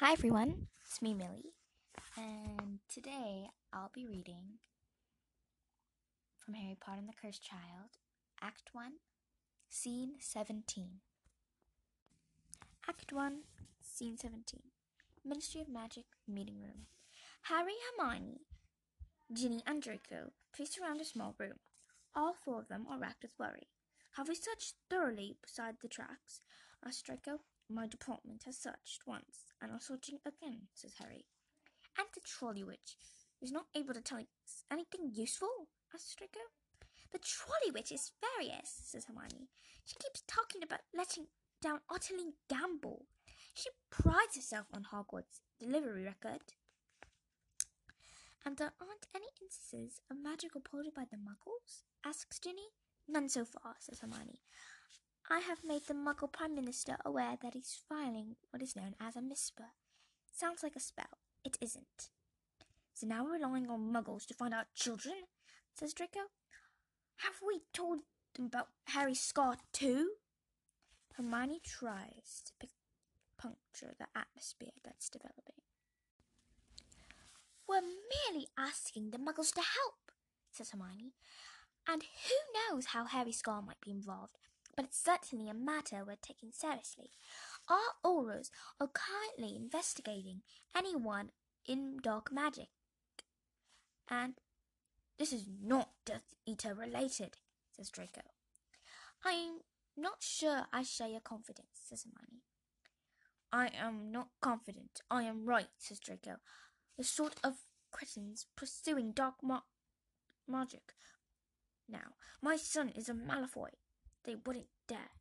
Hi everyone, it's me Millie, and today I'll be reading from Harry Potter and the Cursed Child, Act 1, Scene 17. Act 1, Scene 17 Ministry of Magic Meeting Room. Harry, Hermione, Ginny, and Draco face around a small room. All four of them are racked with worry. Have we searched thoroughly beside the tracks? Asked Draco. My department has searched once, and are searching again, says Harry. And the trolley witch is not able to tell us anything useful, asks Draco. The trolley witch is furious, says Hermione. She keeps talking about letting down Ottilie Gamble. She prides herself on Hogwarts' delivery record. And there aren't any instances of magic reported by the Muggles? asks Ginny. None so far, says Hermione. I have made the Muggle Prime Minister aware that he's filing what is known as a misper. Sounds like a spell. It isn't. So now we're relying on Muggles to find our children? says Draco. Have we told them about Harry's scar too? Hermione tries to pick, puncture the atmosphere that's developing. We're merely asking the Muggles to help, says Hermione. And who knows how Harry's scar might be involved? But it's certainly a matter we're taking seriously. Our Aurors are currently investigating anyone in dark magic. And this is not Death Eater related, says Draco. I'm not sure I share your confidence, says Hermione. I am not confident. I am right, says Draco. The sort of cretins pursuing dark ma- magic. Now, my son is a Malfoy. They wouldn't dare.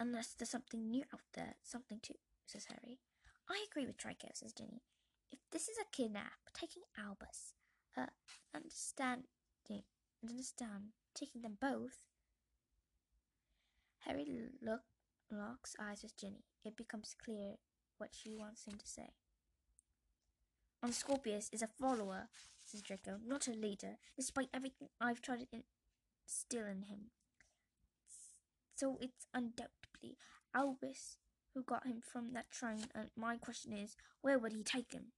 Unless there's something new out there, something to, says Harry. I agree with Draco, says Ginny. If this is a kidnap, taking Albus, uh, understanding, understand, taking them both. Harry look, locks eyes with Ginny. It becomes clear what she wants him to say. On Scorpius is a follower, says Draco, not a leader, despite everything I've tried to instill in him. So it's undoubtedly Albus who got him from that train, and my question is, where would he take him?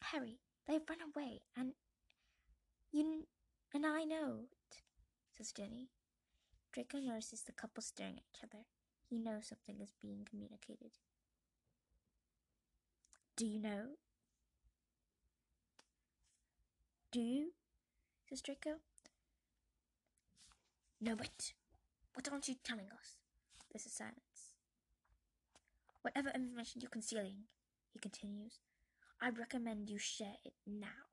Harry, they've run away, and you and I know it, says Ginny. Draco notices the couple staring at each other. He knows something is being communicated. Do you know? Do you? says Draco. No, but what aren't you telling us? There's a silence. Whatever information you're concealing, he continues, I recommend you share it now.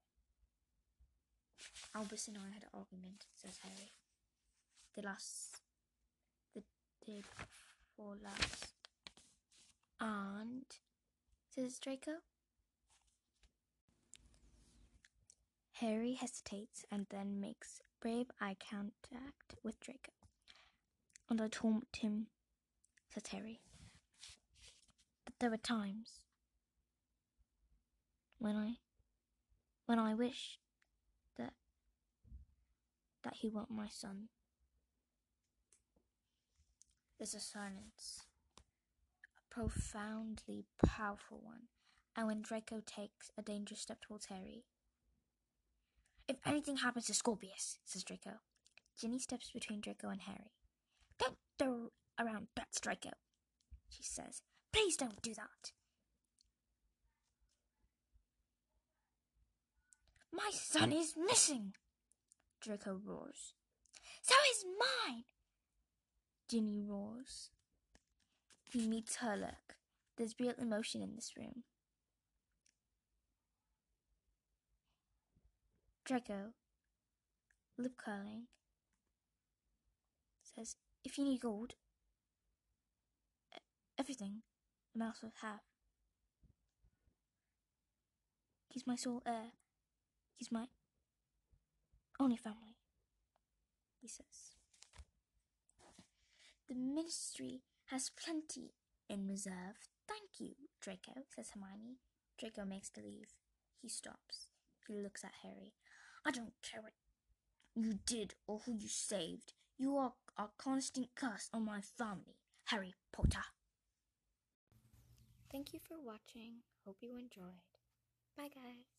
Albus and I had an argument, says Harry. The last, the day before last. And, says Draco. Harry hesitates and then makes brave eye contact with Draco. And I told him, says Harry, that there were times when I, when I wished that, that he weren't my son. There's a silence, a profoundly powerful one, and when Draco takes a dangerous step towards Harry, if anything happens to Scorpius, says Draco. Ginny steps between Draco and Harry. Don't throw around bets, Draco, she says. Please don't do that. My son is missing, Draco roars. So is mine, Ginny roars. He meets her look. There's real emotion in this room. Draco, lip curling, says, If you need gold, everything, a mouse will have. He's my sole heir. He's my only family, he says. The ministry has plenty in reserve. Thank you, Draco, says Hermione. Draco makes to leave. He stops. He looks at Harry. I don't care what you did or who you saved. You are a constant curse on my family, Harry Potter. Thank you for watching. Hope you enjoyed. Bye, guys.